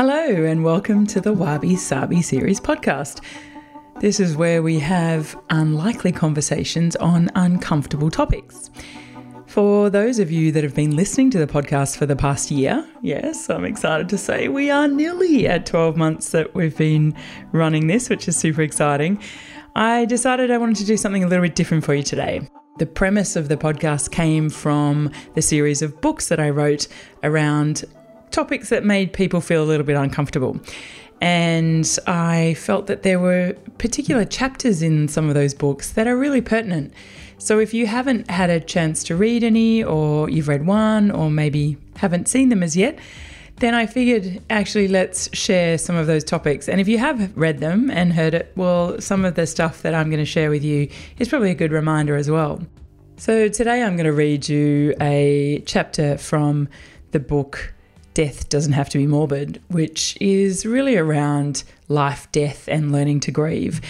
Hello, and welcome to the Wabi Sabi series podcast. This is where we have unlikely conversations on uncomfortable topics. For those of you that have been listening to the podcast for the past year, yes, I'm excited to say we are nearly at 12 months that we've been running this, which is super exciting. I decided I wanted to do something a little bit different for you today. The premise of the podcast came from the series of books that I wrote around topics that made people feel a little bit uncomfortable. And I felt that there were particular chapters in some of those books that are really pertinent. So if you haven't had a chance to read any, or you've read one, or maybe haven't seen them as yet, then I figured actually let's share some of those topics. And if you have read them and heard it, well, some of the stuff that I'm going to share with you is probably a good reminder as well. So today I'm going to read you a chapter from the book Death Doesn't Have to Be Morbid, which is really around life, death, and learning to grieve.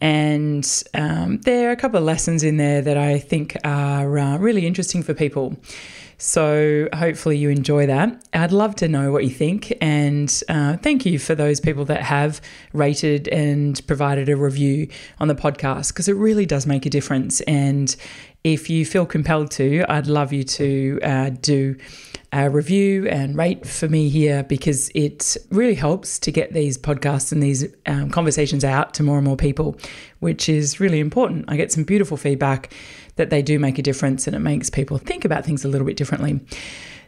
And um, there are a couple of lessons in there that I think are uh, really interesting for people. So hopefully you enjoy that. I'd love to know what you think. And uh, thank you for those people that have rated and provided a review on the podcast because it really does make a difference. And if you feel compelled to, I'd love you to uh, do a review and rate for me here because it really helps to get these podcasts and these um, conversations out to more and more people, which is really important. I get some beautiful feedback that they do make a difference and it makes people think about things a little bit differently.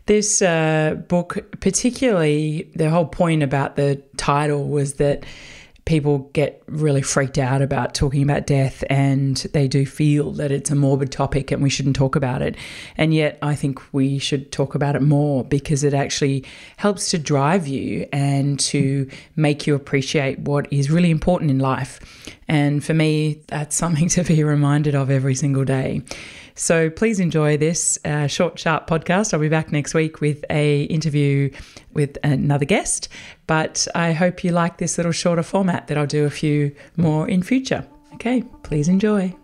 This uh, book, particularly, the whole point about the title was that people get really freaked out about talking about death and they do feel that it's a morbid topic and we shouldn't talk about it. And yet, I think we should talk about it more because it actually helps to drive you and to make you appreciate what is really important in life. And for me, that's something to be reminded of every single day. So please enjoy this uh, short, sharp podcast. I'll be back next week with a interview with another guest. But I hope you like this little shorter format that I'll do a few more in future. Okay, please enjoy.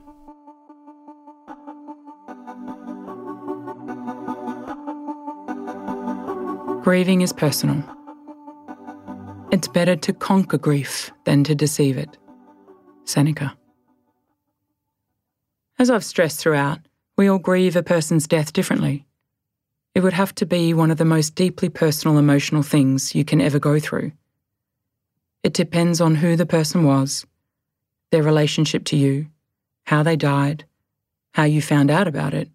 Grieving is personal. It's better to conquer grief than to deceive it. Seneca. As I've stressed throughout, we all grieve a person's death differently. It would have to be one of the most deeply personal emotional things you can ever go through. It depends on who the person was, their relationship to you, how they died, how you found out about it,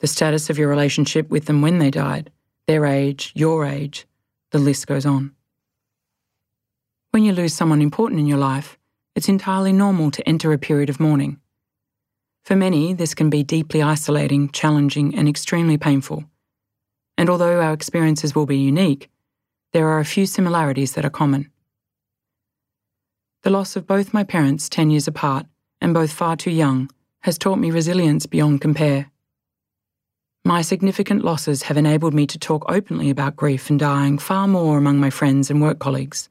the status of your relationship with them when they died, their age, your age, the list goes on. When you lose someone important in your life, it's entirely normal to enter a period of mourning. For many, this can be deeply isolating, challenging, and extremely painful. And although our experiences will be unique, there are a few similarities that are common. The loss of both my parents 10 years apart and both far too young has taught me resilience beyond compare. My significant losses have enabled me to talk openly about grief and dying far more among my friends and work colleagues.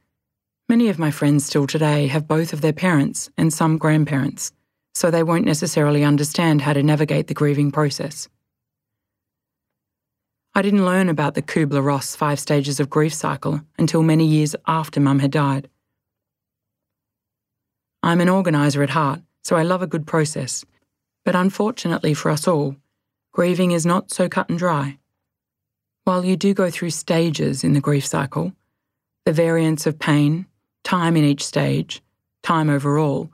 Many of my friends still today have both of their parents and some grandparents so they won't necessarily understand how to navigate the grieving process. I didn't learn about the Kubler Ross five stages of grief cycle until many years after Mum had died. I'm an organiser at heart, so I love a good process, but unfortunately for us all, grieving is not so cut and dry. While you do go through stages in the grief cycle, the variance of pain, time in each stage, time overall,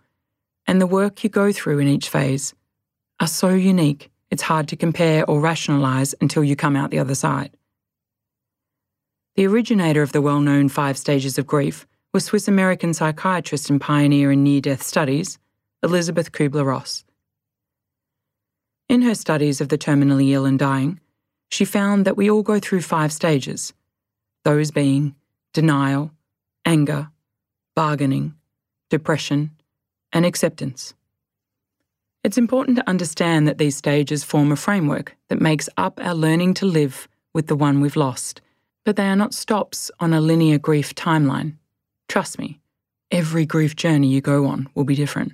and the work you go through in each phase are so unique it's hard to compare or rationalise until you come out the other side. The originator of the well known five stages of grief was Swiss American psychiatrist and pioneer in near death studies, Elisabeth Kubler Ross. In her studies of the terminally ill and dying, she found that we all go through five stages, those being denial, anger, bargaining, depression, and acceptance. It's important to understand that these stages form a framework that makes up our learning to live with the one we've lost, but they are not stops on a linear grief timeline. Trust me, every grief journey you go on will be different.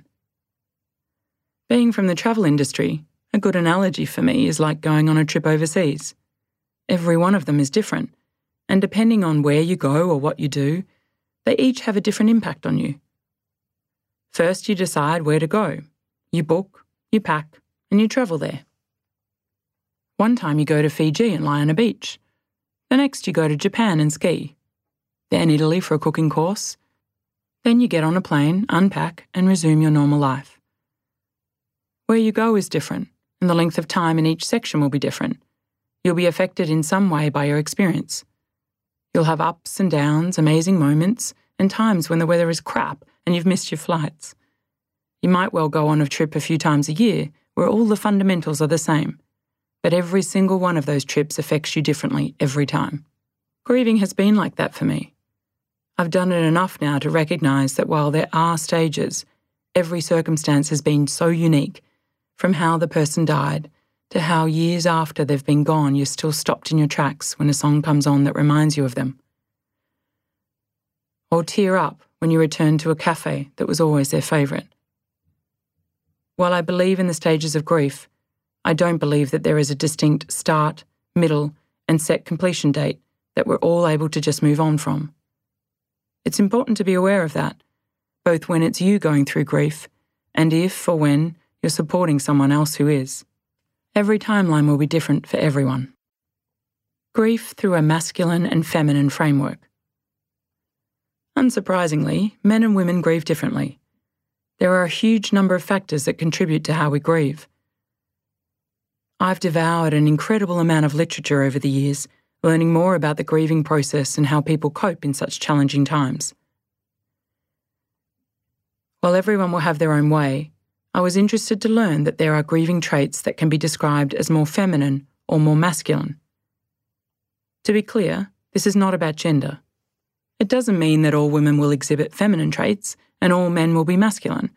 Being from the travel industry, a good analogy for me is like going on a trip overseas. Every one of them is different, and depending on where you go or what you do, they each have a different impact on you. First, you decide where to go. You book, you pack, and you travel there. One time you go to Fiji and lie on a beach. The next, you go to Japan and ski. Then Italy for a cooking course. Then you get on a plane, unpack, and resume your normal life. Where you go is different, and the length of time in each section will be different. You'll be affected in some way by your experience. You'll have ups and downs, amazing moments, and times when the weather is crap and you've missed your flights. You might well go on a trip a few times a year where all the fundamentals are the same, but every single one of those trips affects you differently every time. Grieving has been like that for me. I've done it enough now to recognise that while there are stages, every circumstance has been so unique, from how the person died to how years after they've been gone, you're still stopped in your tracks when a song comes on that reminds you of them. Or tear up when you return to a cafe that was always their favourite. While I believe in the stages of grief, I don't believe that there is a distinct start, middle, and set completion date that we're all able to just move on from. It's important to be aware of that, both when it's you going through grief and if or when you're supporting someone else who is. Every timeline will be different for everyone. Grief through a masculine and feminine framework. Unsurprisingly, men and women grieve differently. There are a huge number of factors that contribute to how we grieve. I've devoured an incredible amount of literature over the years, learning more about the grieving process and how people cope in such challenging times. While everyone will have their own way, I was interested to learn that there are grieving traits that can be described as more feminine or more masculine. To be clear, this is not about gender. It doesn't mean that all women will exhibit feminine traits and all men will be masculine,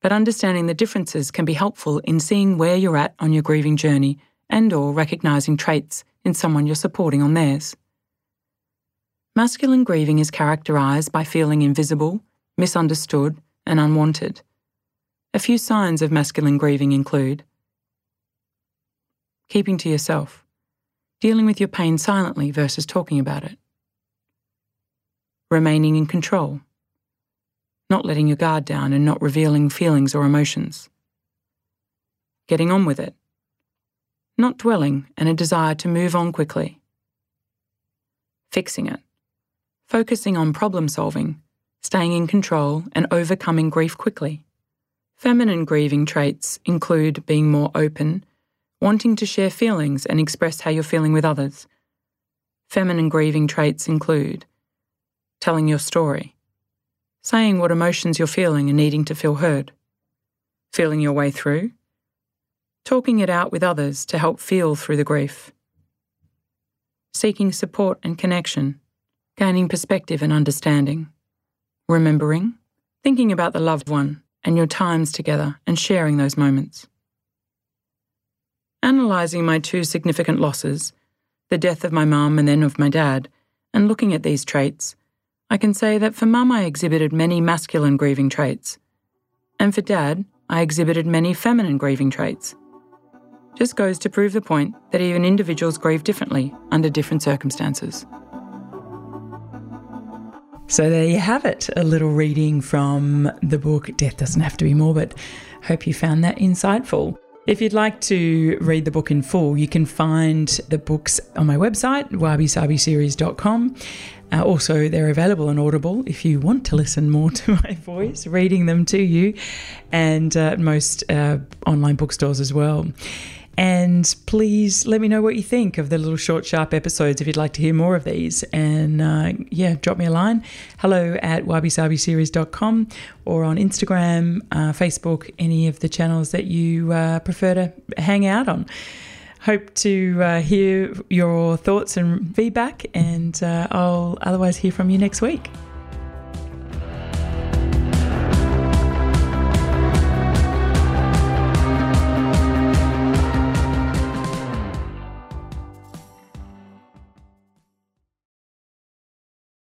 but understanding the differences can be helpful in seeing where you're at on your grieving journey and or recognizing traits in someone you're supporting on theirs. Masculine grieving is characterized by feeling invisible, misunderstood, and unwanted. A few signs of masculine grieving include keeping to yourself, dealing with your pain silently versus talking about it, remaining in control, not letting your guard down and not revealing feelings or emotions, getting on with it, not dwelling and a desire to move on quickly, fixing it, focusing on problem solving, staying in control, and overcoming grief quickly. Feminine grieving traits include being more open, wanting to share feelings and express how you're feeling with others. Feminine grieving traits include telling your story, saying what emotions you're feeling and needing to feel heard, feeling your way through, talking it out with others to help feel through the grief, seeking support and connection, gaining perspective and understanding, remembering, thinking about the loved one and your times together and sharing those moments. Analysing my two significant losses, the death of my mum and then of my dad, and looking at these traits, I can say that for mum I exhibited many masculine grieving traits, and for dad I exhibited many feminine grieving traits. Just goes to prove the point that even individuals grieve differently under different circumstances. So there you have it, a little reading from the book Death Doesn't Have to Be Morbid. Hope you found that insightful. If you'd like to read the book in full, you can find the books on my website, wabisabiseries.com. Uh, also, they're available on Audible if you want to listen more to my voice, reading them to you, and uh, most uh, online bookstores as well. And please let me know what you think of the little short, sharp episodes if you'd like to hear more of these. And uh, yeah, drop me a line hello at wabisabiseries.com or on Instagram, uh, Facebook, any of the channels that you uh, prefer to hang out on. Hope to uh, hear your thoughts and feedback, and uh, I'll otherwise hear from you next week.